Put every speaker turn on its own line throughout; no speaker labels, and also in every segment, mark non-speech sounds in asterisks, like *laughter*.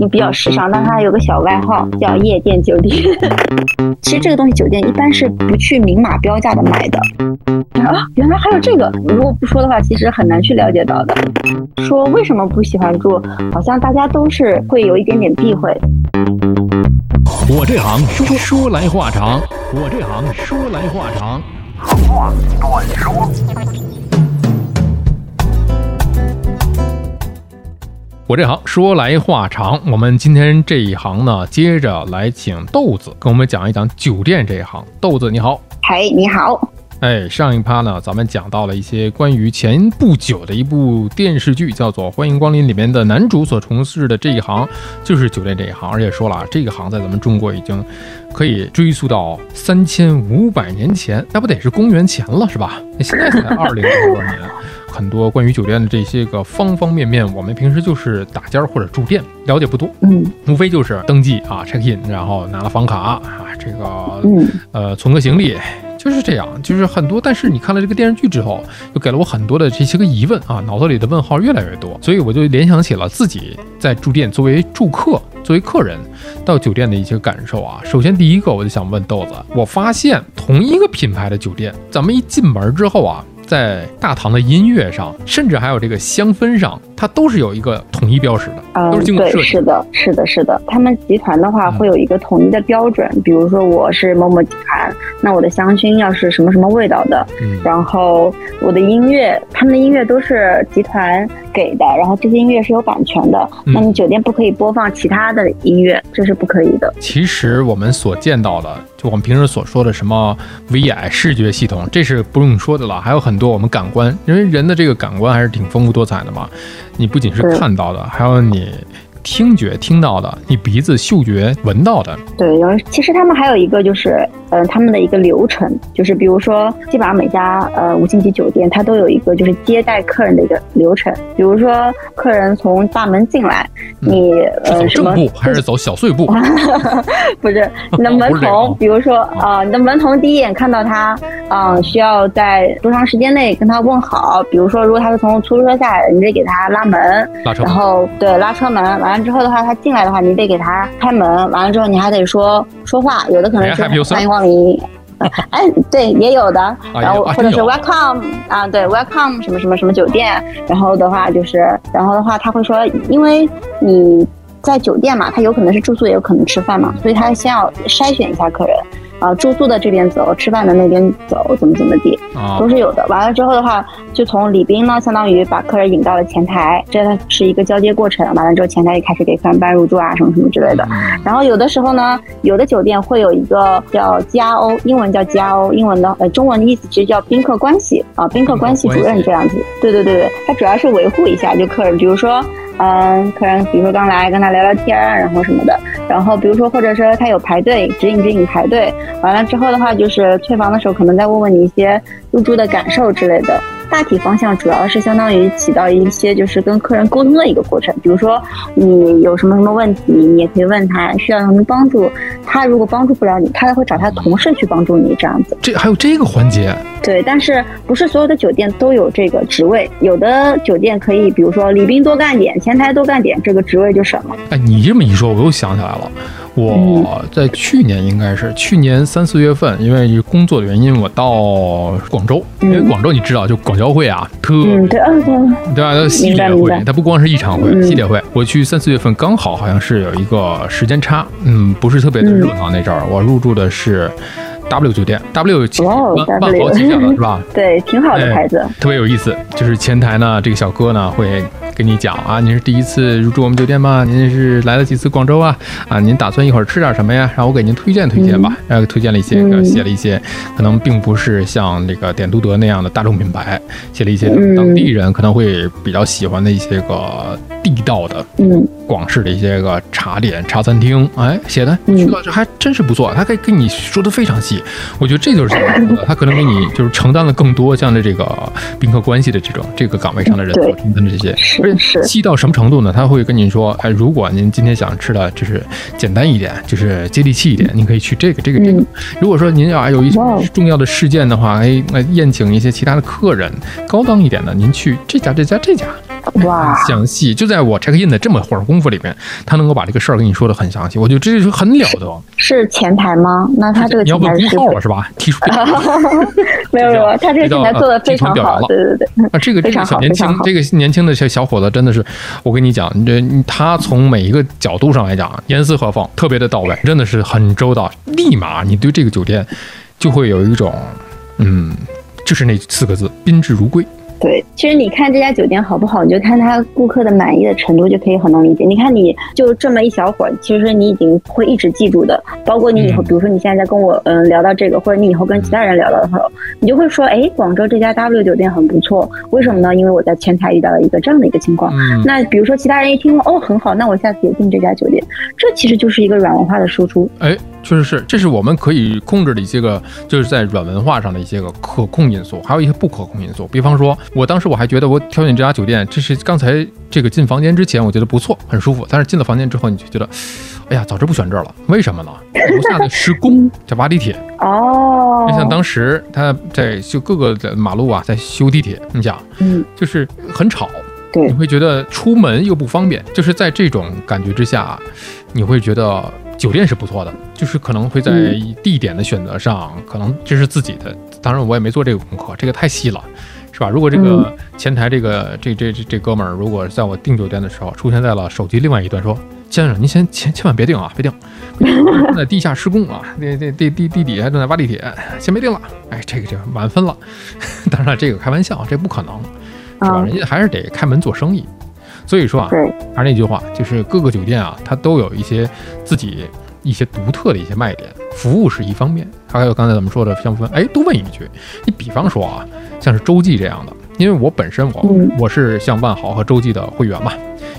你比较时尚，但它有个小外号叫夜店酒店。其实这个东西酒店一般是不去明码标价的买的。啊，原来还有这个！如果不说的话，其实很难去了解到的。说为什么不喜欢住，好像大家都是会有一点点避讳。
我这行说说来话长，我这行说来话长。话短说。我这行说来话长，我们今天这一行呢，接着来请豆子跟我们讲一讲酒店这一行。豆子你好，
嗨，你好。
哎，上一趴呢，咱们讲到了一些关于前不久的一部电视剧，叫做《欢迎光临》里面的男主所从事的这一行，就是酒店这一行。而且说了啊，这个行在咱们中国已经可以追溯到三千五百年前，那不得是公元前了，是吧？那现在才二零多年，很多关于酒店的这些个方方面面，我们平时就是打尖或者住店，了解不多。
嗯，
无非就是登记啊，check in，然后拿了房卡啊，这个呃存个行李。就是这样，就是很多，但是你看了这个电视剧之后，又给了我很多的这些个疑问啊，脑子里的问号越来越多，所以我就联想起了自己在住店作为住客、作为客人到酒店的一些感受啊。首先第一个，我就想问豆子，我发现同一个品牌的酒店，咱们一进门之后啊。在大唐的音乐上，甚至还有这个香氛上，它都是有一个统一标识的，都是经过设计。
是的，是的，是的。他们集团的话会有一个统一的标准，比如说我是某某集团，那我的香薰要是什么什么味道的，然后我的音乐，他们的音乐都是集团给的，然后这些音乐是有版权的，那你酒店不可以播放其他的音乐，这是不可以的。
其实我们所见到的。就我们平时所说的什么 VI 视觉系统，这是不用说的了。还有很多我们感官，因为人的这个感官还是挺丰富多彩的嘛。你不仅是看到的，还有你。听觉听到的，你鼻子嗅觉闻到的，
对。然后其实他们还有一个就是，嗯，他们的一个流程，就是比如说，基本上每家呃五星级酒店，它都有一个就是接待客人的一个流程。比如说，客人从大门进来，你
呃什么？还是走小碎步？*laughs*
不是，你的门童，*laughs* 比如说啊，你的门童第一眼看到他，啊，需要在多长时间内跟他问好？比如说，如果他是从出租车下来的，你得给他拉门，
拉车，
然后对拉车门。完了之后的话，他进来的话，你得给他开门。完了之后，你还得说说话，有的可能是欢迎光临。*laughs* 哎，对，也有的。然后或者是 welcome 啊，对，welcome 什么什么什么酒店。然后的话就是，然后的话他会说，因为你在酒店嘛，他有可能是住宿，也有可能吃饭嘛，所以他先要筛选一下客人。啊，住宿的这边走，吃饭的那边走，怎么怎么地，都是有的。完了之后的话，就从礼宾呢，相当于把客人引到了前台，这是一个交接过程。完了之后，前台也开始给客人办入住啊，什么什么之类的。然后有的时候呢，有的酒店会有一个叫 GRO，英文叫 GRO，英文的呃中文的意思其实叫宾客关系啊，宾客关系主任这样子。对对对对，他主要是维护一下就客人，比如说。嗯，客人比如说刚来，跟他聊聊天，然后什么的，然后比如说或者说他有排队，指引指引排队，完了之后的话，就是退房的时候，可能再问问你一些入住的感受之类的。大体方向主要是相当于起到一些就是跟客人沟通的一个过程，比如说你有什么什么问题，你也可以问他，需要什么帮助，他如果帮助不了你，他会找他同事去帮助你这样子。
这还有这个环节？
对，但是不是所有的酒店都有这个职位，有的酒店可以，比如说礼宾多干点，前台多干点，这个职位就省了。
哎，你这么一说，我又想起来了。我在去年应该是去年三四月份，因为工作的原因，我到广州。因为广州你知道，就广交会啊，特
对
对吧？系列会，它不光是一场会，系列会。我去三四月份，刚好好像是有一个时间差，嗯，不是特别的热闹那阵儿。我入住的是 W 酒店，W 其实万豪旗下的 *laughs* 是吧？
对，挺好的牌子，
特别有意思。就是前台呢，这个小哥呢会。跟你讲啊，您是第一次入住我们酒店吗？您是来了几次广州啊？啊，您打算一会儿吃点什么呀？让我给您推荐推荐吧。然后推荐了一些个，写了一些可能并不是像这个点都德那样的大众品牌，写了一些当地人可能会比较喜欢的一些个地道的，嗯，广式的一些个茶点、茶餐厅。哎，写的去了这还真是不错，他可以跟你说的非常细。我觉得这就是 *laughs* 他可能给你就是承担了更多像的这个宾客关系的这种这个岗位上的人所承担的这些。而且细到什么程度呢？他会跟你说，哎，如果您今天想吃的就是简单一点，就是接地气一点，您可以去这个、这个、这个。如果说您要有一些重要的事件的话，哎，那宴请一些其他的客人，高档一点的，您去这家、这家、这家。
哇，
详细，就在我 check in 的这么会儿功夫里面，他能够把这个事儿跟你说的很详细，我觉得这是很了得。
是前台吗？那他这个
你要
问
工号了是吧？*laughs* 提出
没有没有，*laughs* 他这个前台做的非常好，对对对。啊，
这个这个小年轻，这个年轻的小小伙子真的是，我跟你讲，这他从每一个角度上来讲，严丝合缝，特别的到位，真的是很周到。立马你对这个酒店就会有一种，嗯，就是那四个字：宾至如归。
对，其实你看这家酒店好不好，你就看他顾客的满意的程度就可以很能理解。你看你就这么一小会儿，其实你已经会一直记住的。包括你以后，比如说你现在在跟我嗯聊到这个，或者你以后跟其他人聊到的时候，你就会说，哎，广州这家 W 酒店很不错。为什么呢？因为我在前台遇到了一个这样的一个情况。那比如说其他人一听哦很好，那我下次也订这家酒店。这其实就是一个软文化的输出。
哎。确实是，这是我们可以控制的一些个，就是在软文化上的一些个可控因素，还有一些不可控因素。比方说，我当时我还觉得我挑选这家酒店，这是刚才这个进房间之前我觉得不错，很舒服。但是进了房间之后，你就觉得，哎呀，早知不选这儿了。为什么呢？*laughs* 楼下的施工在挖地铁
哦。
你像当时他在修各个的马路啊，在修地铁，你想，嗯，就是很吵，
对，
你会觉得出门又不方便。就是在这种感觉之下，你会觉得。酒店是不错的，就是可能会在地点的选择上，可能这是自己的。当然我也没做这个功课，这个太细了，是吧？如果这个前台这个这这这这哥们儿，如果在我订酒店的时候出现在了手机另外一端，说：“先生，您先千千万别订啊，别订，正在地下施工啊，那那地地地底下正在挖地铁，先别订了。”哎，这个就满分了。*laughs* 当然这个开玩笑，这不可能，是吧？人家还是得开门做生意。所以说啊，还是那句话，就是各个酒店啊，它都有一些自己一些独特的一些卖点，服务是一方面，还有刚才咱们说的相分，哎，多问一句，你比方说啊，像是洲际这样的，因为我本身我我是像万豪和洲际的会员嘛，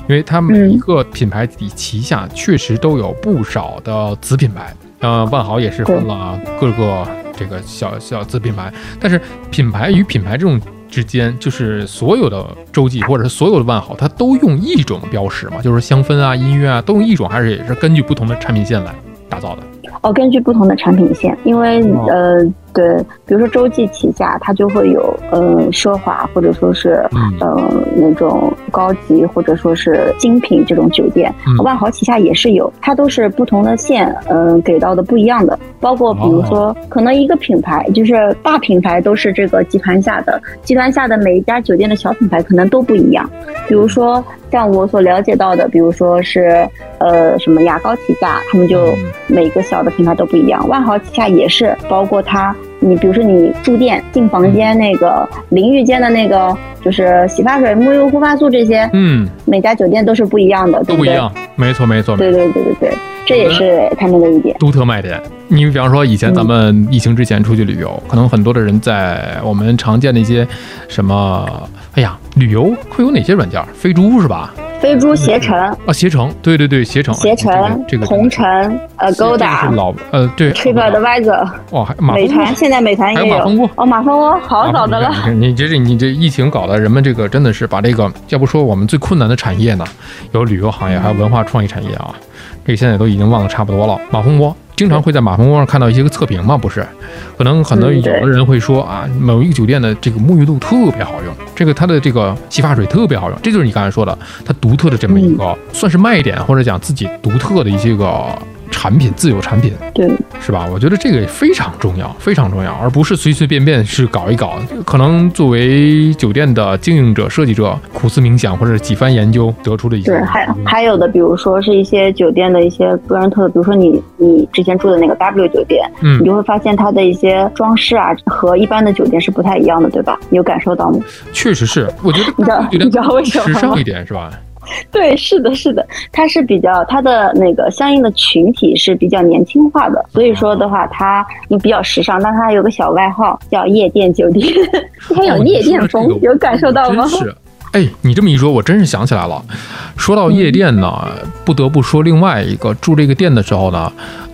因为它每一个品牌底旗下确实都有不少的子品牌，呃，万豪也是分了各个这个小小子品牌，但是品牌与品牌这种。之间就是所有的洲际或者是所有的万豪，它都用一种标识嘛，就是香氛啊、音乐啊，都用一种，还是也是根据不同的产品线来打造的？
哦，根据不同的产品线，因为呃。对，比如说洲际旗下，它就会有呃奢华或者说是呃那种高级或者说是精品这种酒店。万豪旗下也是有，它都是不同的线，嗯，给到的不一样的。包括比如说，可能一个品牌就是大品牌都是这个集团下的，集团下的每一家酒店的小品牌可能都不一样。比如说像我所了解到的，比如说是呃什么牙膏旗下，他们就每个小的品牌都不一样。万豪旗下也是，包括它。你比如说，你住店进房间那个淋浴间的那个，就是洗发水、沐浴露、护发素这些，嗯，每家酒店都是不一样的，
都不一样，没错没错，
对对对对对，这也是他们的一点
独特卖点。你比方说，以前咱们疫情之前出去旅游，可能很多的人在我们常见的一些什么，哎呀，旅游会有哪些软件？飞猪是吧？
飞猪携程
啊，携程，对对对，携程，
携程，
这个
同城呃，Goda，
是老呃对
，TripAdvisor，
哇，
美团现在美团也有，
马蜂窝
哦，马蜂窝好早的了。
你这是你这疫情搞的，人们这个真的是把这个，要不说我们最困难的产业呢，有旅游行业，还有文化创意产业啊，这个现在都已经忘得差不多了。马蜂窝。经常会在马蜂窝上看到一些个测评嘛？不是，可能很多有的人会说啊，某一个酒店的这个沐浴露特别好用，这个它的这个洗发水特别好用，这就是你刚才说的它独特的这么一个算是卖点，或者讲自己独特的一些个。产品自有产品，
对，
是吧？我觉得这个非常重要，非常重要，而不是随随便便是搞一搞。可能作为酒店的经营者、设计者，苦思冥想或者几番研究得出的一些。
对，还还有的，比如说是一些酒店的一些个人特色，比如说你你之前住的那个 W 酒店，嗯，你就会发现它的一些装饰啊，和一般的酒店是不太一样的，对吧？你有感受到吗？
确实是，我觉得
你知道你知道为什么
时尚一点是吧？
对，是的，是的，它是比较它的那个相应的群体是比较年轻化的，所以说的话，它你比较时尚，但它有个小外号叫夜店酒店，*laughs* 它有夜店风，有感受到吗？
是，哎，你这么一说，我真是想起来了。说到夜店呢，不得不说另外一个住这个店的时候呢。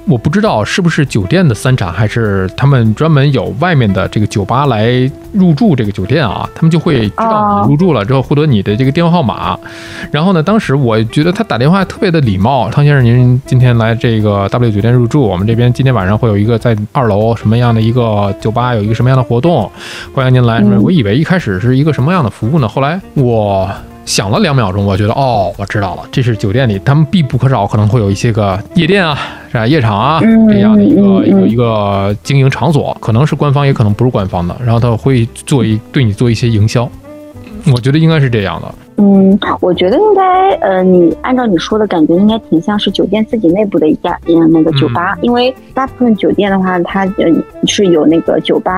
我不知道是不是酒店的三产，还是他们专门有外面的这个酒吧来入住这个酒店啊？他们就会知道你入住了之后获得你的这个电话号码。然后呢，当时我觉得他打电话特别的礼貌，汤先生，您今天来这个 W 酒店入住，我们这边今天晚上会有一个在二楼什么样的一个酒吧，有一个什么样的活动，欢迎您来。我以为一开始是一个什么样的服务呢？后来我。想了两秒钟，我觉得哦，我知道了，这是酒店里他们必不可少，可能会有一些个夜店啊，是吧？夜场啊这样的一个一个一个经营场所，可能是官方，也可能不是官方的，然后他会做一对你做一些营销，我觉得应该是这样的。
嗯，我觉得应该，呃，你按照你说的感觉，应该挺像是酒店自己内部的一家嗯那个酒吧，因为大部分酒店的话，它呃是有那个酒吧。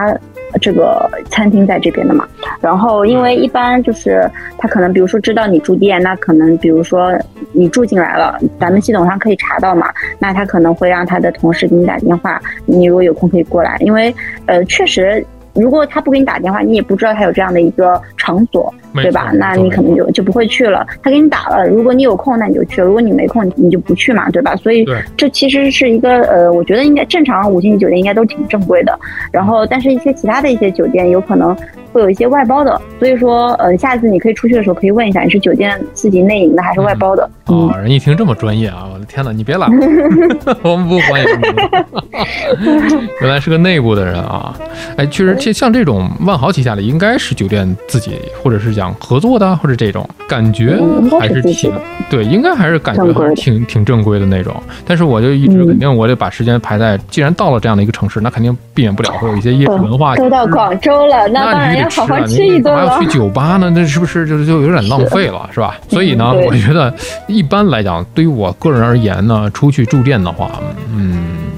这个餐厅在这边的嘛，然后因为一般就是他可能比如说知道你住店，那可能比如说你住进来了，咱们系统上可以查到嘛，那他可能会让他的同事给你打电话，你如果有空可以过来，因为呃确实。如果他不给你打电话，你也不知道他有这样的一个场所，对吧？那你可能就就不会去了。他给你打了，如果你有空，那你就去；如果你没空，你就不去嘛，对吧？所以这其实是一个呃，我觉得应该正常五星级酒店应该都挺正规的。然后，但是一些其他的一些酒店有可能。会有一些外包的，所以说，呃，下次你可以出去的时候可以问一下，你是酒店自己内营的还是外包的？
哦，人一听这么专业啊，我的天哪，你别来，*laughs* 我们不欢迎你。*laughs* 原来是个内部的人啊，哎，确实，像像这种万豪旗下的，应该是酒店自己，或者是讲合作的，或者这种感觉还是挺对，应该还是感觉挺挺正规的那种。但是我就一直肯定我得把时间排在，既然到了这样的一个城市，那肯定避免不了会有一些夜市文化。
都到广州了，那当然。要好好吃一顿
还要去 *laughs* 酒吧呢，那是不是就就有点浪费了，是吧？所以呢，我觉得一般来讲，对于我个人而言呢，出去住店的话，嗯。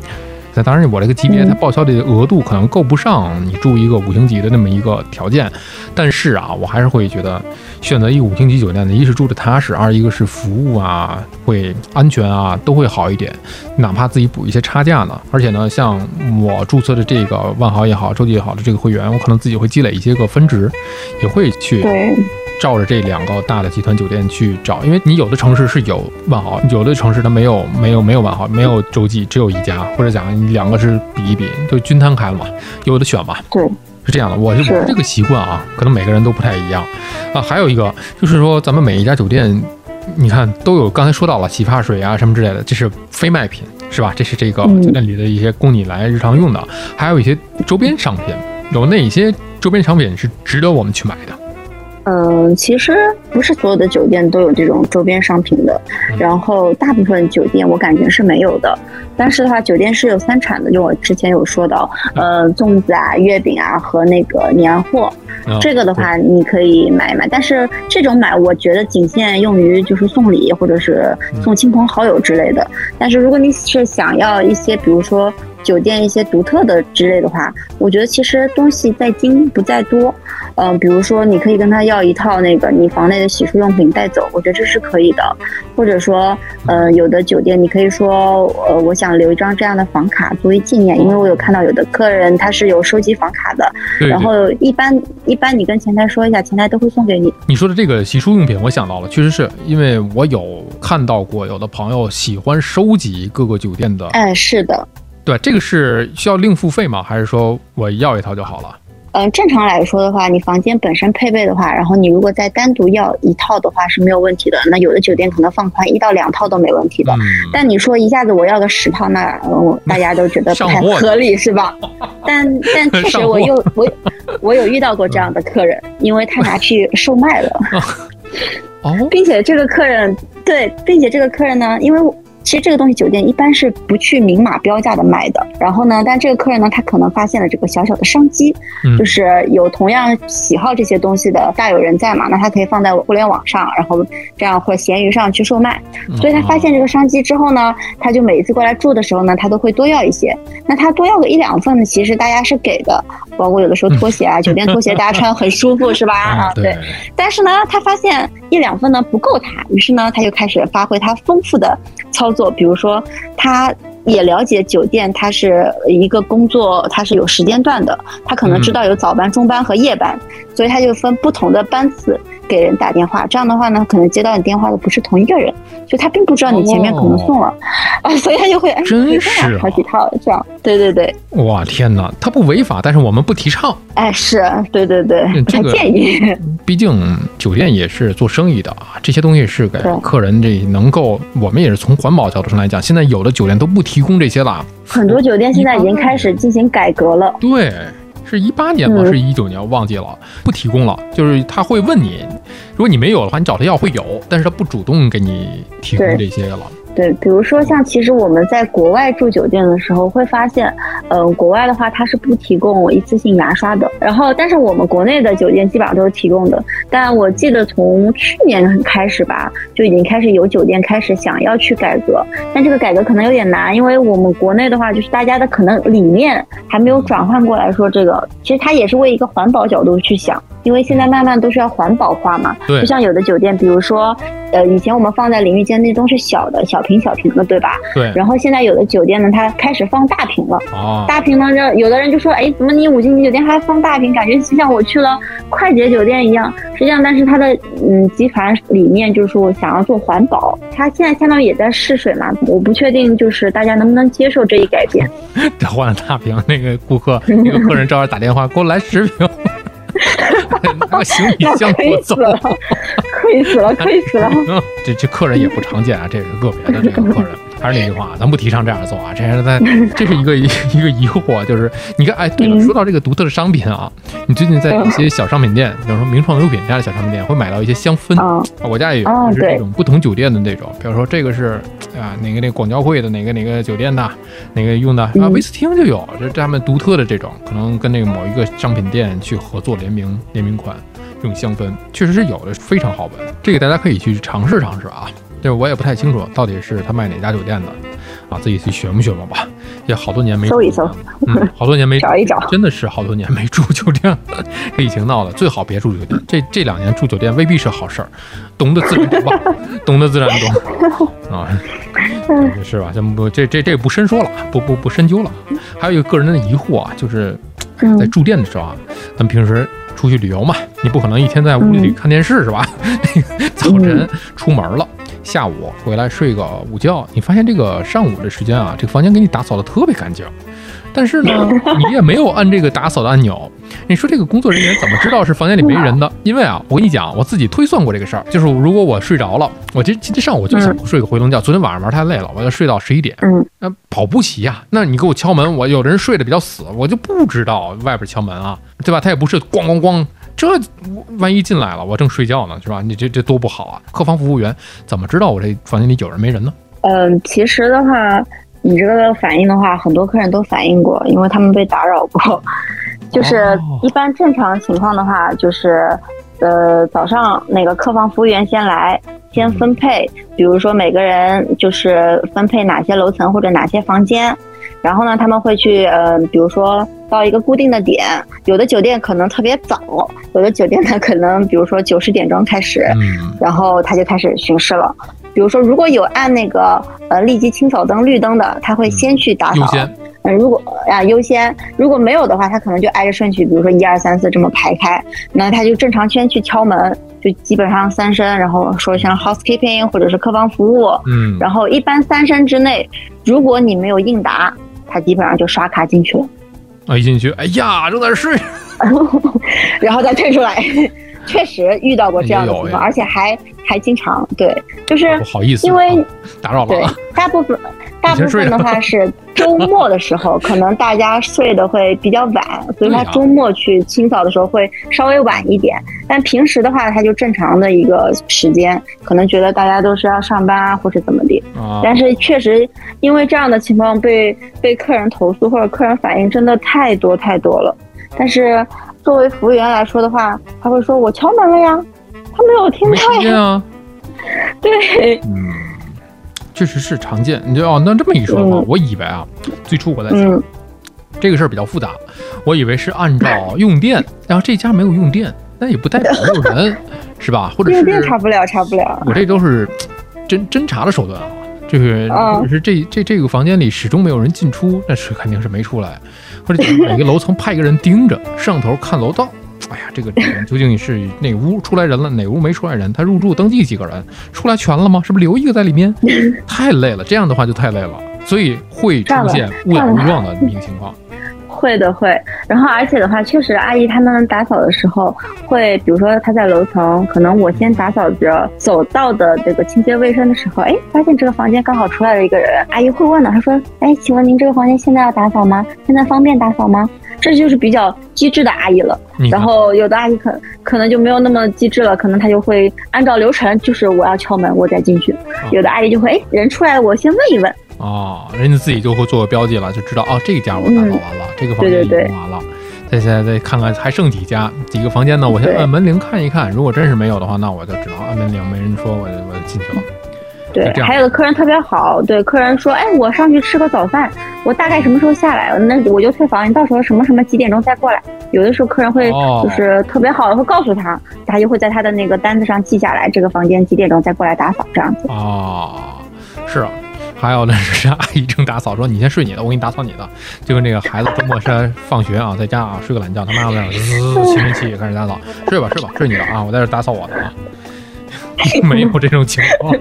那当然，我这个级别它报销的额度可能够不上你住一个五星级的那么一个条件，但是啊，我还是会觉得选择一个五星级酒店呢，一是住的踏实，二一个是服务啊会安全啊都会好一点，哪怕自己补一些差价呢。而且呢，像我注册的这个万豪也好，洲际也好的这个会员，我可能自己会积累一些个分值，也会去。照着这两个大的集团酒店去找，因为你有的城市是有万豪，有的城市它没有，没有没有万豪，没有洲际，只有一家，或者讲你两个是比一比，就均摊开了嘛，有的选嘛。
对，
是这样的，我就我这个习惯啊，可能每个人都不太一样啊。还有一个就是说，咱们每一家酒店，你看都有刚才说到了洗发水啊什么之类的，这是非卖品，是吧？这是这个酒店里的一些供你来日常用的，还有一些周边商品，有哪些周边商品是值得我们去买的？
嗯，其实不是所有的酒店都有这种周边商品的，然后大部分酒店我感觉是没有的。但是的话，酒店是有三产的，就我之前有说到，呃，粽子啊、月饼啊和那个年货，这个的话你可以买一买。但是这种买，我觉得仅限用于就是送礼或者是送亲朋好友之类的。但是如果你是想要一些，比如说。酒店一些独特的之类的话，我觉得其实东西在精不在多，嗯，比如说你可以跟他要一套那个你房内的洗漱用品带走，我觉得这是可以的，或者说，呃，有的酒店你可以说，呃，我想留一张这样的房卡作为纪念，因为我有看到有的客人他是有收集房卡的，然后一般一般你跟前台说一下，前台都会送给你。
你说的这个洗漱用品，我想到了，确实是因为我有看到过有的朋友喜欢收集各个酒店的，
哎，是的。
对，这个是需要另付费吗？还是说我要一套就好了？
嗯，正常来说的话，你房间本身配备的话，然后你如果再单独要一套的话是没有问题的。那有的酒店可能放宽一到两套都没问题的。但你说一下子我要个十套，那我大家都觉得不太合理，是吧？但 *laughs* 但确实我又我我有遇到过这样的客人，因为他拿去售卖了。*laughs* 哦，并且这个客人对，并且这个客人呢，因为。其实这个东西酒店一般是不去明码标价的卖的。然后呢，但这个客人呢，他可能发现了这个小小的商机，就是有同样喜好这些东西的大有人在嘛，那他可以放在互联网上，然后这样或闲鱼上去售卖。所以他发现这个商机之后呢，他就每一次过来住的时候呢，他都会多要一些。那他多要个一两份呢，其实大家是给的，包括有的时候拖鞋啊，*laughs* 酒店拖鞋大家穿很舒服是吧？啊，对。但是呢，他发现一两份呢不够他，于是呢，他就开始发挥他丰富的操。做，比如说，他也了解酒店，它是一个工作，它是有时间段的，他可能知道有早班、中班和夜班，所以他就分不同的班次。给人打电话，这样的话呢，可能接到你电话的不是同一个人，所以他并不知道你前面可能送了啊，所以他就会哎，
真是
好几套这样，对对对。
哇天哪，他不违法，但是我们不提倡。
哎，是对对对，
这个
建议。*laughs* *laughs*
毕竟酒店也是做生意的啊，这些东西是给客人这能够，我们也是从环保角度上来讲，现在有的酒店都不提供这些了。
很多酒店现在已经开始进行改革了。
对。是一八年吗？是一九年？我忘记了，不提供了。就是他会问你，如果你没有的话，你找他要会有，但是他不主动给你提供这些了。
对，比如说像其实我们在国外住酒店的时候会发现，嗯，国外的话它是不提供一次性牙刷的，然后但是我们国内的酒店基本上都是提供的。但我记得从去年开始吧，就已经开始有酒店开始想要去改革，但这个改革可能有点难，因为我们国内的话就是大家的可能理念还没有转换过来说这个，其实它也是为一个环保角度去想，因为现在慢慢都是要环保化嘛。
对。
就像有的酒店，比如说，呃，以前我们放在淋浴间那都是小的小。瓶小瓶的，对吧？
对。
然后现在有的酒店呢，它开始放大瓶了。哦。大瓶呢，这有的人就说，哎，怎么你五星级酒店还放大瓶？感觉就像我去了快捷酒店一样。实际上，但是它的嗯集团理念就是说想要做环保。它现在相当于也在试水嘛，我不确定就是大家能不能接受这一改变。
得换了大瓶，那个顾客那个客人正好打电话给我来十瓶。*laughs* 那个行李箱
可以死了，亏死了，*laughs* 可以死了。*laughs*
这这客人也不常见啊，这是个别的这个客人。还是那句话，咱不提倡这样做啊。这是在，这是一个一 *laughs* 一个疑惑，就是你看，哎，对了，说到这个独特的商品啊，你最近在一些小商品店，比如说名创优品这样的小商品店，会买到一些香氛。我家也有，就是这种不同酒店的那种，比如说这个是啊，哪个那广交会的哪个哪个酒店的，哪个用的啊，威斯汀就有，就是他们独特的这种，可能跟那个某一个商品店去合作联名联名款，这种香氛确实是有的，非常好闻。这个大家可以去尝试尝试啊。就是我也不太清楚到底是他卖哪家酒店的，啊，自己去学摸学摸吧。也好多年没
搜一搜，
嗯，好多年没 *laughs*
找一找，
真的是好多年没住酒店。这疫情闹的，最好别住酒店。这这两年住酒店未必是好事儿，懂得自然懂吧，*laughs* 懂得自然懂 *laughs* 啊，是吧？咱不这这这不深说了，不不不深究了。还有一个个人的疑惑啊，就是在住店的时候啊，咱们平时出去旅游嘛，你不可能一天在屋里看电视是吧？*laughs* 早晨出门了。下午回来睡个午觉，你发现这个上午的时间啊，这个房间给你打扫的特别干净，但是呢，*laughs* 你也没有按这个打扫的按钮。你说这个工作人员怎么知道是房间里没人的？因为啊，我跟你讲，我自己推算过这个事儿，就是如果我睡着了，我今今天上午就想睡个回笼觉，昨天晚上玩太累了，我要睡到十一点，那保不齐呀，那你给我敲门，我有的人睡得比较死，我就不知道外边敲门啊，对吧？他也不是咣咣咣。这万一进来了，我正睡觉呢，是吧？你这这多不好啊！客房服务员怎么知道我这房间里有人没人呢？
嗯，其实的话，你这个反应的话，很多客人都反映过，因为他们被打扰过。*laughs* 就是一般正常情况的话，就是呃早上那个客房服务员先来，先分配，比如说每个人就是分配哪些楼层或者哪些房间。然后呢，他们会去，呃，比如说到一个固定的点，有的酒店可能特别早，有的酒店呢可能，比如说九十点钟开始，然后他就开始巡视了。比如说如果有按那个呃立即清扫灯绿灯的，他会先去打扫。嗯，如果啊优先，如果没有的话，他可能就挨着顺序，比如说一二三四这么排开，那他就正常先去敲门，就基本上三声，然后说像 housekeeping 或者是客房服务，嗯，然后一般三声之内，如果你没有应答。他基本上就刷卡进去了，
啊，一进去，哎呀，正在睡，*laughs*
然后再退出来。确实遇到过这样的情况，而且还还经常对，就是
不好意思，
因为
打扰了。
对，大部分大部分的话是周末的时候，可能大家睡的会比较晚，*laughs* 所以他周末去清扫的时候会稍微晚一点。但平时的话，他就正常的一个时间，可能觉得大家都是要上班啊，或者怎么的。但是确实因为这样的情况被被客人投诉或者客人反映真的太多太多了，但是。作为服务员来说的话，他会说：“我敲门了呀，他没有听到
呀。” *laughs*
对，
嗯，确实是常见。你就哦，那这么一说的话，我以为啊，最初我在想这个事儿比较复杂，我以为是按照用电，然后这家没有用电，那也不代表没有人，是吧？或者是
用电查不了，查不了。
我这都是侦侦查的手段啊。这个是这这这个房间里始终没有人进出，那是肯定是没出来。或者每个楼层派一个人盯着，摄像头看楼道。哎呀，这个究竟是哪屋出来人了，哪屋没出来人？他入住登记几个人？出来全了吗？是不是留一个在里面？*laughs* 太累了，这样的话就太累了，所以会出现误打误撞的这么一个情况。
会的会，然后而且的话，确实阿姨他们打扫的时候会，比如说她在楼层，可能我先打扫着走道的这个清洁卫生的时候，哎，发现这个房间刚好出来了一个人，阿姨会问的，她说，哎，请问您这个房间现在要打扫吗？现在方便打扫吗？这就是比较机智的阿姨了。然后有的阿姨可可能就没有那么机智了，可能她就会按照流程，就是我要敲门，我再进去。有的阿姨就会，哎，人出来了，我先问一问。
哦，人家自己就会做个标记了，就知道哦，这家我打扫完了，这个房间已经完了，再再再看看还剩几家几个房间呢？我先按门铃看一看，如果真是没有的话，那我就只能按门铃，没人说我就我就进去了。
对，还有的客人特别好，对客人说，哎，我上去吃个早饭，我大概什么时候下来？那我就退房，你到时候什么什么几点钟再过来？有的时候客人会就是特别好的会告诉他，他就会在他的那个单子上记下来，这个房间几点钟再过来打扫这样子。
哦，是啊。还有呢，是阿姨正打扫，说你先睡你的，我给你打扫你的。就跟那个孩子周末上放学啊，在家啊睡个懒觉，他妈妈滋吸尘器开始打扫，睡吧睡吧睡你的啊，我在这打扫我的啊。*laughs* 没有这种情况，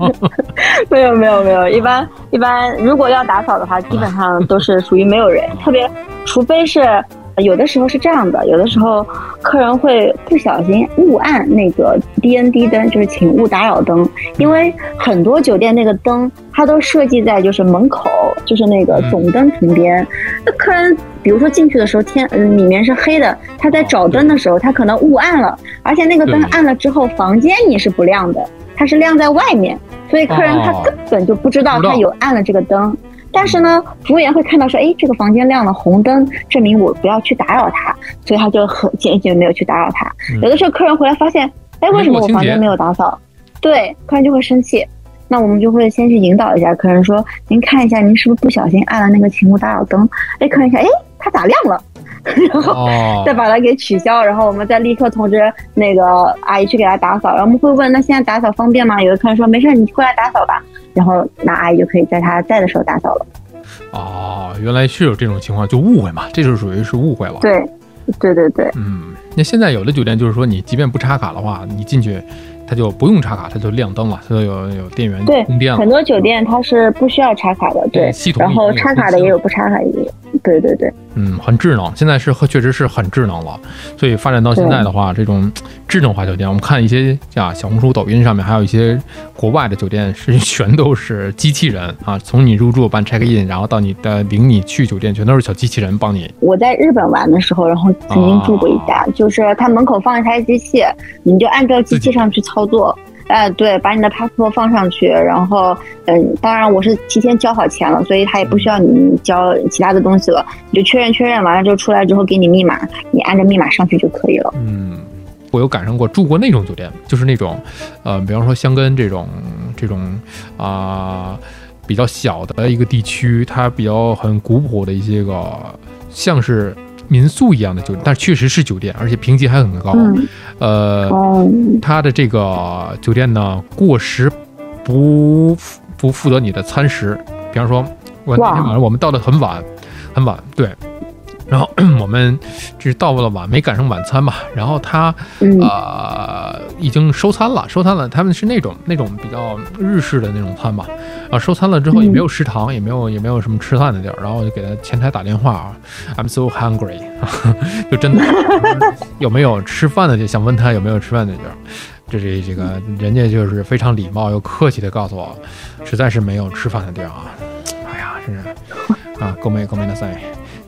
*laughs*
没有没有没有，一般一般如果要打扫的话，基本上都是属于没有人，特别除非是。有的时候是这样的，有的时候客人会不小心误按那个 D N D 灯，就是请勿打扰灯，因为很多酒店那个灯它都设计在就是门口，就是那个总灯旁边。那客人比如说进去的时候天嗯里面是黑的，他在找灯的时候他可能误按了，而且那个灯按了之后房间你是不亮的，它是亮在外面，所以客人他根本就不知道。他有按了这个灯。但是呢，服务员会看到说，哎，这个房间亮了红灯，证明我不要去打扰他，所以他就很坚决没有去打扰他。有的时候客人回来发现，哎，为什么我房间没有打扫？对，客人就会生气。那我们就会先去引导一下客人，说，您看一下，您是不是不小心按了那个请勿打扰灯？哎，客人一下，哎，它咋亮了？然后 *laughs* 再把它给取消，然后我们再立刻通知那个阿姨去给他打扫。然后我们会问，那现在打扫方便吗？有的客人说没事，你过来打扫吧。然后那阿姨就可以在他在的时候打扫了。哦，
原来是有这种情况，就误会嘛，这就属于是误会了。
对，对对对。
嗯，那现在有的酒店就是说，你即便不插卡的话，你进去。它就不用插卡，它就亮灯了，它就有有电源
对
供电了。
很多酒店它是不需要插卡的，对。
系统
然后插卡的也有，不插卡也有。对对对。
嗯，很智能，现在是确实是很智能了。所以发展到现在的话，这种智能化酒店，我们看一些啊小红书、抖音上面，还有一些国外的酒店是全都是机器人啊，从你入住办 check in，然后到你的领你去酒店，全都是小机器人帮你。
我在日本玩的时候，然后曾经住过一家，就是他门口放一台机器，你就按照机器上去操作。哎，对，把你的 passport 放上去，然后，嗯，当然我是提前交好钱了，所以他也不需要你交其他的东西了，你就确认确认完了之后出来之后给你密码，你按着密码上去就可以了。
嗯，我有赶上过住过那种酒店，就是那种，呃，比方说香根这种这种啊比较小的一个地区，它比较很古朴的一些个像是。民宿一样的酒店，但确实是酒店，而且评级还很高。呃，它的这个酒店呢，过时不不负责你的餐食。比方说，我那天晚上我们到的很晚，很晚，对。然后 *clears throat* 我们这是到了晚，没赶上晚餐嘛。然后他呃已经收餐了，收餐了。他们是那种那种比较日式的那种餐吧。啊，收餐了之后也没有食堂，也没有也没有什么吃饭的地儿。然后我就给他前台打电话啊，I'm so hungry，*laughs* 就真的 *laughs* 有没有吃饭的就想问他有没有吃饭的地儿。这这这个人家就是非常礼貌又客气的告诉我，实在是没有吃饭的地儿啊。哎呀，真是啊，够没够没的塞。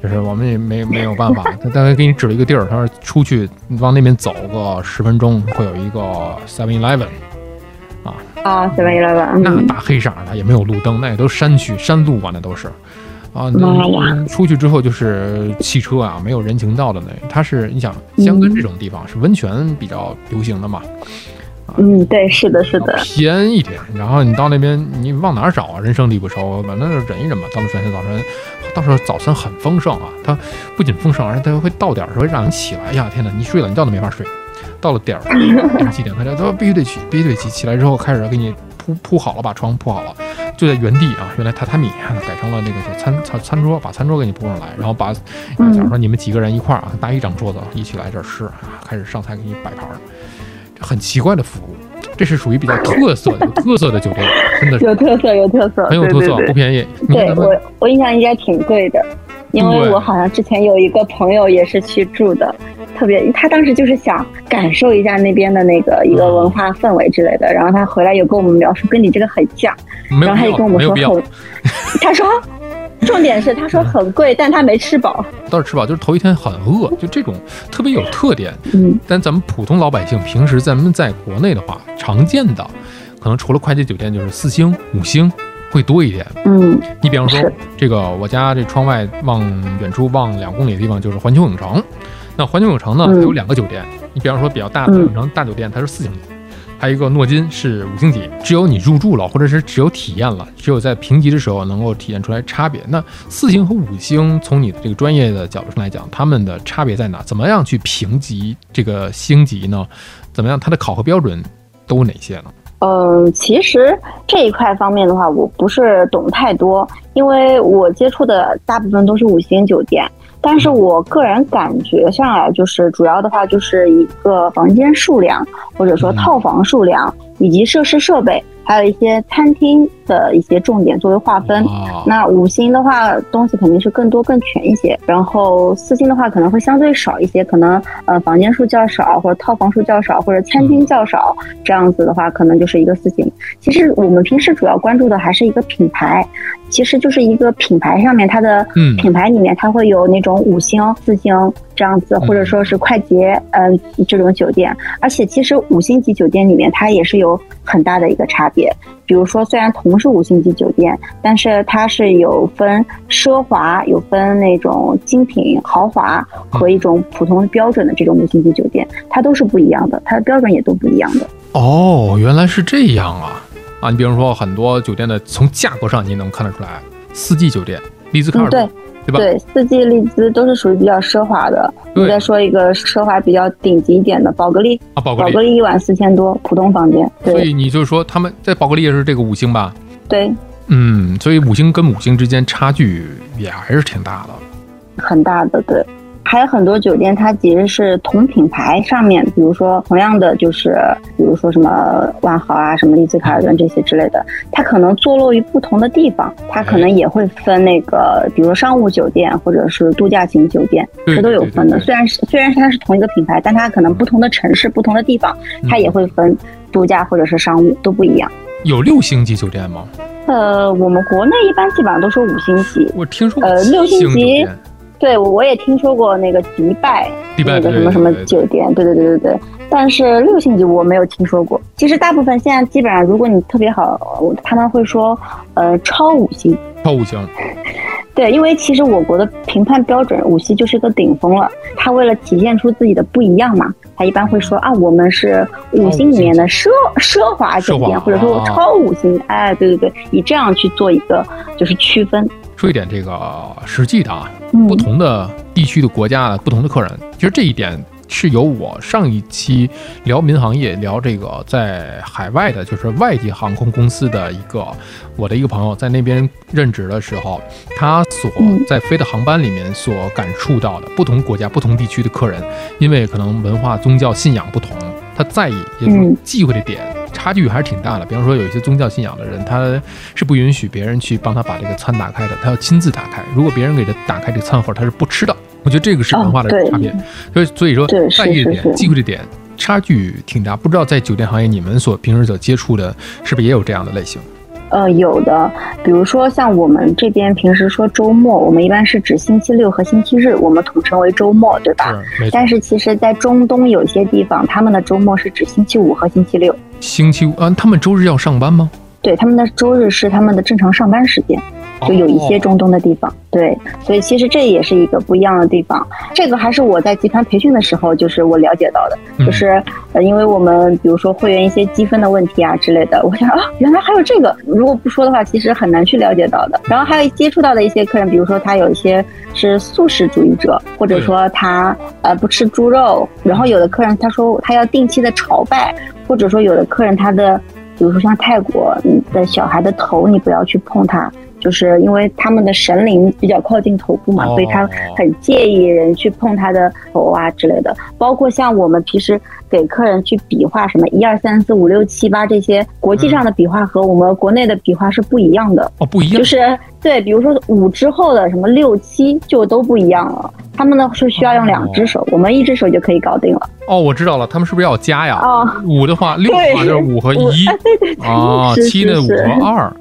就是我们也没没有办法，他大概给你指了一个地儿，他说出去往那边走个十分钟会有一个 Seven Eleven，啊
啊 Seven Eleven，
那大黑色的也没有路灯，那也都山区山路啊，那都是。啊，那出去之后就是汽车啊，没有人行道的那，它是你想香根这种地方是温泉比较流行的嘛。
嗯，对，是的，是的，
偏一点。然后你到那边，你往哪找啊？人生地不熟，反正就忍一忍吧。到了转天早晨，到时候早晨很丰盛啊。它不仅丰盛，而且它会到点儿时候让你起来。呀，天哪，你睡了，你觉都没法睡。到了点儿，*laughs* 几点？他说他必须得起，必须得起。起来之后开始给你铺铺好了，把床铺好了，就在原地啊。原来榻榻米改成了那个叫餐餐餐桌，把餐桌给你铺上来，然后把，假如说你们几个人一块儿啊，搭一张桌子一起来这儿吃啊，开始上菜给你摆盘。很奇怪的服务，这是属于比较特色、有特色的酒店，真的是
有特色、有特色，
很有特色，不便宜。
对我，我印象应该挺贵的。因为我好像之前有一个朋友也是去住的，特别他当时就是想感受一下那边的那个一个文化氛围之类的，然后他回来有跟我们描述，跟你这个很像，然后他就跟我们说很，他说。重点是他说很贵，但他没吃饱。
倒是吃饱，就是头一天很饿，就这种特别有特点。嗯，但咱们普通老百姓平时咱们在国内的话，常见的可能除了快捷酒店就是四星、五星会多一点。
嗯，
你比方说这个我家这窗外望远处望两公里的地方就是环球影城，那环球影城呢它有两个酒店，你比方说比较大的影城大酒店它是四星级。还有一个诺金是五星级，只有你入住了，或者是只有体验了，只有在评级的时候能够体现出来差别。那四星和五星，从你的这个专业的角度上来讲，他们的差别在哪？怎么样去评级这个星级呢？怎么样，它的考核标准都有哪些呢？
嗯，其实这一块方面的话，我不是懂太多，因为我接触的大部分都是五星酒店。但是我个人感觉上来，就是主要的话就是一个房间数量，或者说套房数量，以及设施设备。还有一些餐厅的一些重点作为划分，那五星的话东西肯定是更多更全一些，然后四星的话可能会相对少一些，可能呃房间数较少，或者套房数较少，或者餐厅较少，这样子的话可能就是一个四星。其实我们平时主要关注的还是一个品牌，其实就是一个品牌上面它的品牌里面它会有那种五星、四星这样子，或者说是快捷嗯这种酒店，而且其实五星级酒店里面它也是有很大的一个差。别，比如说，虽然同是五星级酒店，但是它是有分奢华、有分那种精品豪华和一种普通标准的这种五星级酒店，它都是不一样的，它的标准也都不一样的。
哦，原来是这样啊！啊，你比如说很多酒店的，从价格上你能看得出来，四季酒店、丽兹卡尔顿。对吧？
对，四季丽兹都是属于比较奢华的。你再说一个奢华比较顶级一点的，宝格丽
啊，宝
格丽一晚四千多，普通房间。
所以你就是说他们在宝格丽也是这个五星吧？
对，
嗯，所以五星跟五星之间差距也还是挺大
的，很大的，对。还有很多酒店，它其实是同品牌上面，比如说同样的，就是比如说什么万豪啊、什么丽兹卡尔顿这些之类的，它可能坐落于不同的地方，它可能也会分那个，比如说商务酒店或者是度假型酒店，这都有分的。虽然是虽然它是同一个品牌，但它可能不同的城市、不同的地方，它也会分度假或者是商务都不一样。
有六星级酒店吗？
呃，我们国内一般基本上都是五星级。
我听说
呃六星级。对，我也听说过那个迪拜那个什么什么酒店，对对对对对。但是六星级我没有听说过。其实大部分现在基本上，如果你特别好，他们会说，呃，超五星。
超五星。
对，因为其实我国的评判标准五星就是个顶峰了。他为了体现出自己的不一样嘛，他一般会说啊，我们是五星里面的奢奢华酒店，或者说超五星。哎，对对对，以这样去做一个就是区分。
说一点这个实际的啊，不同的地区的国家的不同的客人，其实这一点是由我上一期聊民航业聊这个在海外的，就是外地航空公司的一个我的一个朋友在那边任职的时候，他所在飞的航班里面所感触到的不同国家、不同地区的客人，因为可能文化、宗教信仰不同，他在意也是忌讳的点。差距还是挺大的。比方说，有一些宗教信仰的人，他是不允许别人去帮他把这个餐打开的，他要亲自打开。如果别人给他打开这个餐盒，他是不吃的。我觉得这个是文化的差别。所以，所以说，在意的点、忌讳的点，差距挺大。不知道在酒店行业，你们所平时所接触的，是不是也有这样的类型？
呃，有的，比如说像我们这边平时说周末，我们一般是指星期六和星期日，我们统称为周末，对吧？但是其实，在中东有些地方，他们的周末是指星期五和星期六。
星期五啊，他们周日要上班吗？
对，他们的周日是他们的正常上班时间，就有一些中东的地方，对，所以其实这也是一个不一样的地方。这个还是我在集团培训的时候，就是我了解到的，就是呃，因为我们比如说会员一些积分的问题啊之类的，*laughs* 我想啊，原来还有这个，如果不说的话，其实很难去了解到的。然后还有接触到的一些客人，比如说他有一些是素食主义者，或者说他呃不吃猪肉，然后有的客人他说他要定期的朝拜，或者说有的客人他的。比如说像泰国的小孩的头，你不要去碰它，就是因为他们的神灵比较靠近头部嘛，所以他很介意人去碰他的头啊之类的。包括像我们平时给客人去比划什么一二三四五六七八这些国际上的比划和我们国内的比划是不一样的
哦，不一样，
就是对，比如说五之后的什么六七就都不一样了。他们呢是需要用两只手，我们一只手就可以搞定了。
哦，我知道了，他们是不是要加呀？哦五的话，六的话就是五和一，
对对对，
啊，七的五和二。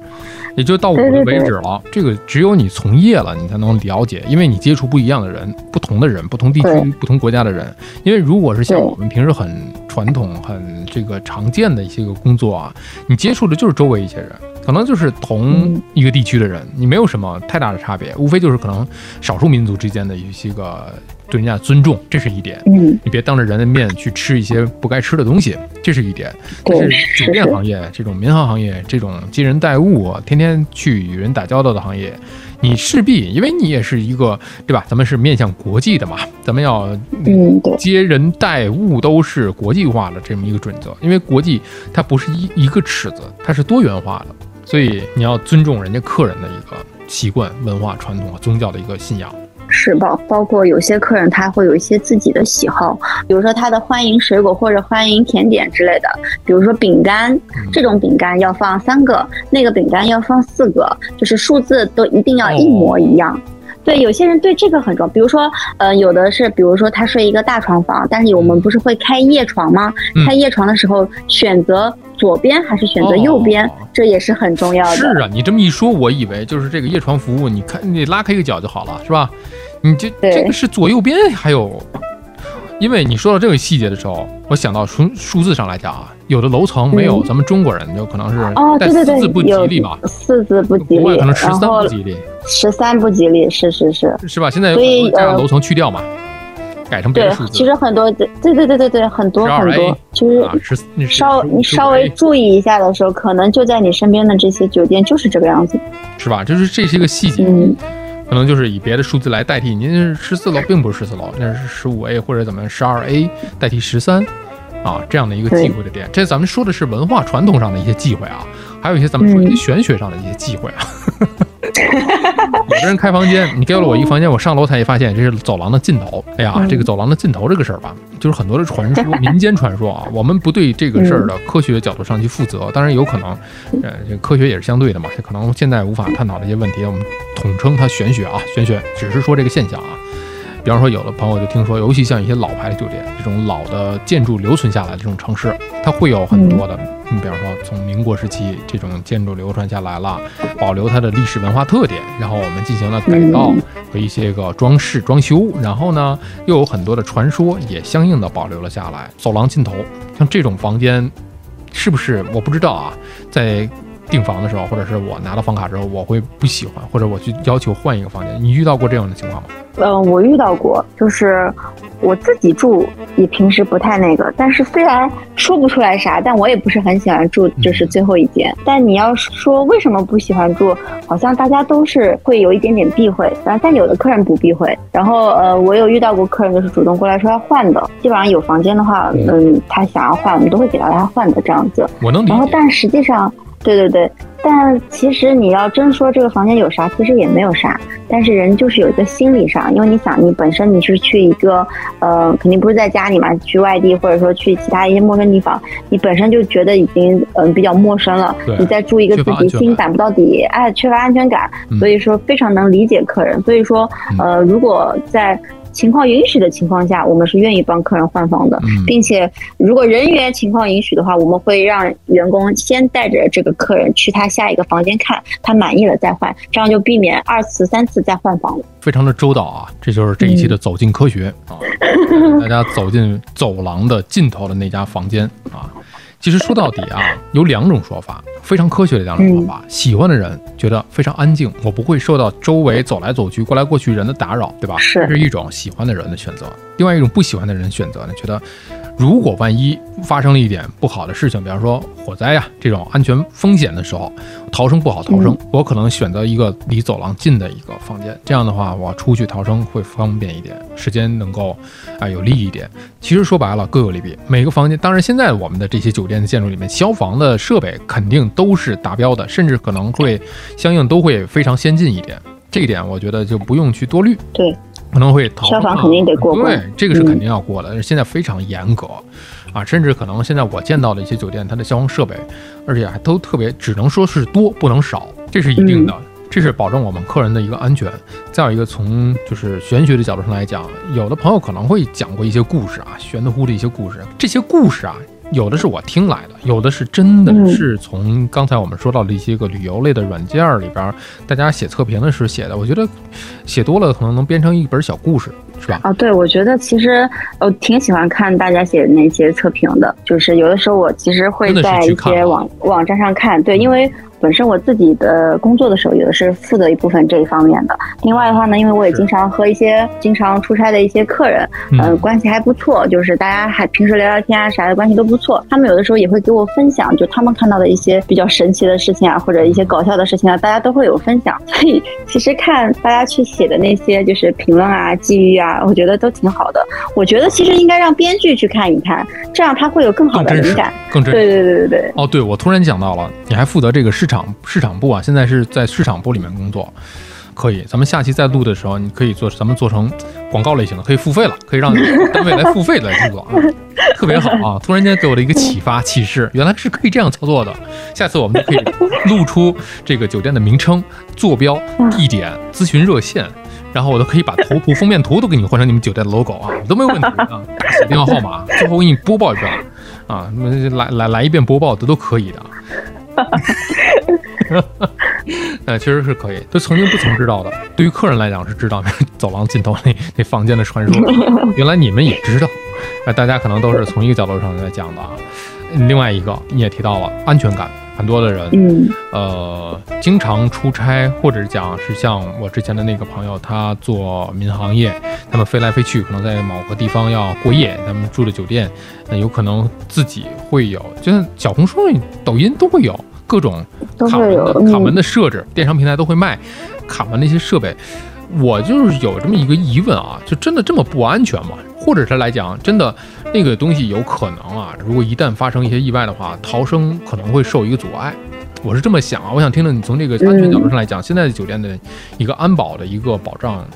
也就到我的为止了，这个只有你从业了，你才能了解，因为你接触不一样的人，不同的人，不同地区、不同国家的人。因为如果是像我们平时很传统、很这个常见的一些个工作啊，你接触的就是周围一些人，可能就是同一个地区的人，你没有什么太大的差别，无非就是可能少数民族之间的一些个。对人家尊重，这是一点。嗯，你别当着人的面去吃一些不该吃的东西，这是一点。但是酒店行业这种民航行业这种接人待物，天天去与人打交道的行业，你势必因为你也是一个对吧？咱们是面向国际的嘛，咱们要
嗯
接人待物都是国际化的这么一个准则。因为国际它不是一一个尺子，它是多元化的，所以你要尊重人家客人的一个习惯、文化、传统和宗教的一个信仰。
是包包括有些客人他会有一些自己的喜好，比如说他的欢迎水果或者欢迎甜点之类的，比如说饼干，这种饼干要放三个，那个饼干要放四个，就是数字都一定要一模一样。对，有些人对这个很重要，比如说，呃，有的是，比如说他睡一个大床房，但是我们不是会开夜床吗？开夜床的时候选择左边还是选择右边，这也是很重要的。
是啊，你这么一说，我以为就是这个夜床服务，你看你拉开一个角就好了，是吧？你这这个是左右边还有，因为你说到这个细节的时候，我想到从数字上来讲啊，有的楼层没有咱们中国人就可能是
哦，对对对，
四字不吉利嘛，
四字不吉利，
可能十三不吉利，
十三不吉利，是是是，
是吧？现在所以这楼层去掉嘛，改成别的数字。
其实很多对对对对对很多很多，就是稍你稍微注意一下的时候，可能就在你身边的这些酒店就是这个样子，
是吧？就是这些个细节。
嗯。
可能就是以别的数字来代替，您是十四楼，并不是十四楼，那是十五 A 或者怎么十二 A 代替十三，啊，这样的一个忌讳的点。这咱们说的是文化传统上的一些忌讳啊，还有一些咱们说一些玄学上的一些忌讳啊。*laughs* 有的人开房间，你给了我一个房间，我上楼才发现这是走廊的尽头。哎呀，这个走廊的尽头这个事儿吧，就是很多的传说，民间传说啊。我们不对这个事儿的科学角度上去负责，当然有可能，呃，这科学也是相对的嘛，可能现在无法探讨的一些问题，我们统称它玄学啊，玄学只是说这个现象啊。比方说，有的朋友就听说，尤其像一些老牌的酒店，这种老的建筑留存下来的这种城市，它会有很多的，你比方说从民国时期这种建筑流传下来了，保留它的历史文化特点，然后我们进行了改造和一些个装饰装修，然后呢，又有很多的传说也相应的保留了下来。走廊尽头，像这种房间，是不是我不知道啊？在订房的时候，或者是我拿到房卡之后，我会不喜欢，或者我去要求换一个房间。你遇到过这样的情况吗？
嗯，我遇到过，就是我自己住也平时不太那个，但是虽然说不出来啥，但我也不是很喜欢住，就是最后一间。但你要说为什么不喜欢住，好像大家都是会有一点点避讳，然后但有的客人不避讳。然后呃，我有遇到过客人就是主动过来说要换的，基本上有房间的话，嗯，他想要换，我们都会给到他换的这样子。
我能理解。
然后但实际上。对对对，但其实你要真说这个房间有啥，其实也没有啥。但是人就是有一个心理上，因为你想，你本身你是去一个，呃，肯定不是在家里嘛，去外地或者说去其他一些陌生地方，你本身就觉得已经嗯比较陌生了。你再住一个自己心感不到底，哎，缺乏安全感，所以说非常能理解客人。所以说，呃，如果在。情况允许的情况下，我们是愿意帮客人换房的，并且如果人员情况允许的话，我们会让员工先带着这个客人去他下一个房间看，他满意了再换，这样就避免二次、三次再换房了。
非常的周到啊，这就是这一期的走进科学啊，*laughs* 大家走进走廊的尽头的那家房间啊。其实说到底啊，有两种说法，非常科学的两种说法。喜欢的人觉得非常安静，我不会受到周围走来走去、过来过去人的打扰，对吧？
是，
这是一种喜欢的人的选择。另外一种不喜欢的人选择呢，觉得如果万一发生了一点不好的事情，比方说火灾呀这种安全风险的时候，逃生不好逃生，我可能选择一个离走廊近的一个房间，这样的话我出去逃生会方便一点，时间能够啊有利一点。其实说白了各有利弊，每个房间当然现在我们的这些酒店的建筑里面，消防的设备肯定都是达标的，甚至可能会相应都会非常先进一点，这一点我觉得就不用去多虑。
对。
可能会
消防肯定得过
对，这个是肯定要过的。现在非常严格啊，甚至可能现在我见到的一些酒店，它的消防设备，而且还都特别，只能说是多，不能少，这是一定的，这是保证我们客人的一个安全。再有一个，从就是玄学的角度上来讲，有的朋友可能会讲过一些故事啊，玄乎的一些故事，这些故事啊。有的是我听来的，有的是真的是从刚才我们说到的一些个旅游类的软件里边，大家写测评的时候写的。我觉得写多了可能能编成一本小故事，是吧？
啊，对，我觉得其实我挺喜欢看大家写的那些测评的，就是有的时候我其实会在一些网网站上看，对，因为。本身我自己的工作的时候，有的是负责一部分这一方面的。另外的话呢，因为我也经常和一些经常出差的一些客人，嗯，关系还不错，就是大家还平时聊聊天啊啥的，关系都不错。他们有的时候也会给我分享，就他们看到的一些比较神奇的事情啊，或者一些搞笑的事情啊，大家都会有分享。所以其实看大家去写的那些就是评论啊、机遇啊，我觉得都挺好的。我觉得其实应该让编剧去看一看，这样他会有更好的灵感。
更真
实。对对对对对。
哦，对，我突然想到了，你还负责这个市场。场市场部啊，现在是在市场部里面工作，可以。咱们下期再录的时候，你可以做，咱们做成广告类型的，可以付费了，可以让 *laughs* 单位来付费来制作啊，特别好啊！*laughs* 突然间给我的一个启发启示，原来是可以这样操作的。下次我们就可以录出这个酒店的名称、坐标、地点、咨询热线，然后我都可以把头图、封面图都给你换成你们酒店的 logo 啊，都没有问题啊。*laughs* 写电话号码，最后我给你播报一遍啊，来来来一遍播报的都可以的。哈哈哈哈哈！*laughs* 确实是可以，都曾经不曾知道的。对于客人来讲是知道走廊尽头那那房间的传说，*laughs* 原来你们也知道。那大家可能都是从一个角度上来讲的啊。另外一个你也提到了安全感。很多的人，嗯，呃，经常出差，或者讲是像我之前的那个朋友，他做民航业，他们飞来飞去，可能在某个地方要过夜，他们住的酒店，那有可能自己会有，就像小红书、抖音都会有各种卡门的卡门的设置，电商平台都会卖卡门那些设备。我就是有这么一个疑问啊，就真的这么不安全吗？或者是来讲，真的那个东西有可能啊，如果一旦发生一些意外的话，逃生可能会受一个阻碍。我是这么想啊，我想听听你从这个安全角度上来讲，现在的酒店的一个安保的一个保障。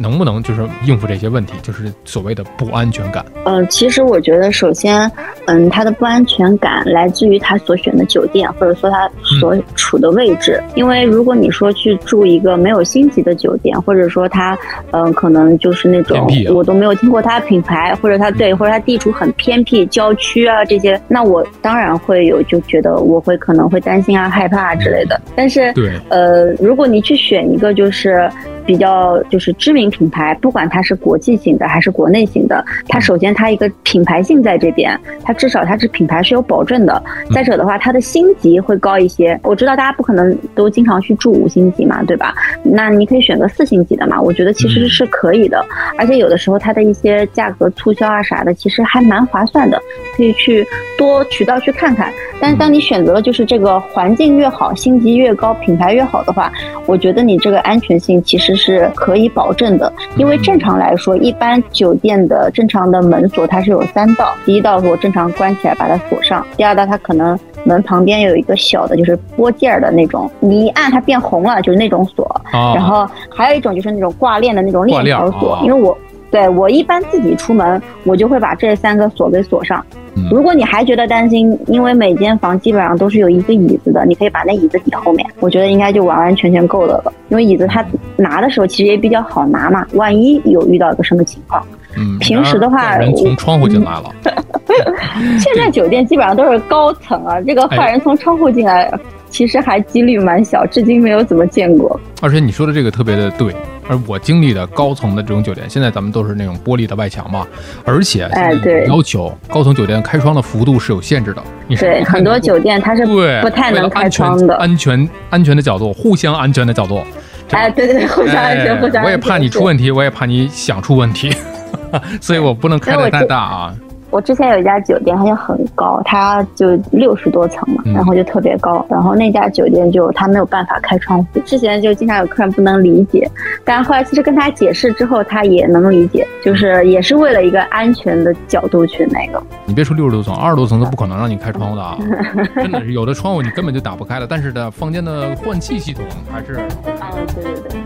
能不能就是应付这些问题，就是所谓的不安全感？
嗯，其实我觉得，首先，嗯，他的不安全感来自于他所选的酒店，或者说他所处的位置。因为如果你说去住一个没有星级的酒店，或者说他，嗯，可能就是那种我都没有听过他的品牌，或者他对，或者他地处很偏僻郊区啊这些，那我当然会有就觉得我会可能会担心啊、害怕之类的。但是，
对，
呃，如果你去选一个就是。比较就是知名品牌，不管它是国际型的还是国内型的，它首先它一个品牌性在这边，它至少它是品牌是有保证的。再者的话，它的星级会高一些。我知道大家不可能都经常去住五星级嘛，对吧？那你可以选择四星级的嘛，我觉得其实是可以的。而且有的时候它的一些价格促销啊啥的，其实还蛮划算的，可以去多渠道去看看。但是当你选择了就是这个环境越好，星级越高，品牌越好的话，我觉得你这个安全性其实。是可以保证的，因为正常来说，一般酒店的正常的门锁它是有三道，第一道我正常关起来把它锁上，第二道它可能门旁边有一个小的，就是拨件儿的那种，你一按它变红了，就是那种锁。然后还有一种就是那种挂链的那种链条锁，因为我对我一般自己出门，我就会把这三个锁给锁上。如果你还觉得担心，因为每间房基本上都是有一个椅子的，你可以把那椅子抵后面，我觉得应该就完完全全够了了。因为椅子它拿的时候其实也比较好拿嘛，万一有遇到一个什么情况，
嗯，
平时的话，
人从窗户进来了。
现在酒店基本上都是高层啊，这个坏人从窗户进来，其实还几率蛮小，至今没有怎么见过。
而且你说的这个特别的对。而我经历的高层的这种酒店，现在咱们都是那种玻璃的外墙嘛，而且
哎，对，
要求高层酒店开窗的幅度是有限制的。
对，很多酒店它是不太能开窗的。
安全安全的角度，互相安全的角度。
哎，对对对，互相安全，互相。
我也怕你出问题，我也怕你想出问题，*laughs* 所以我不能开的太大啊。
我之前有一家酒店，它就很高，它就六十多层嘛，然后就特别高。然后那家酒店就它没有办法开窗户，之前就经常有客人不能理解，但后来其实跟他解释之后，他也能理解，就是也是为了一个安全的角度去那个。
你别说六十多层，二十多层都不可能让你开窗户的啊！*laughs* 真的是有的窗户你根本就打不开了，但是的房间的换气系统还是 *laughs*……
啊，对对对。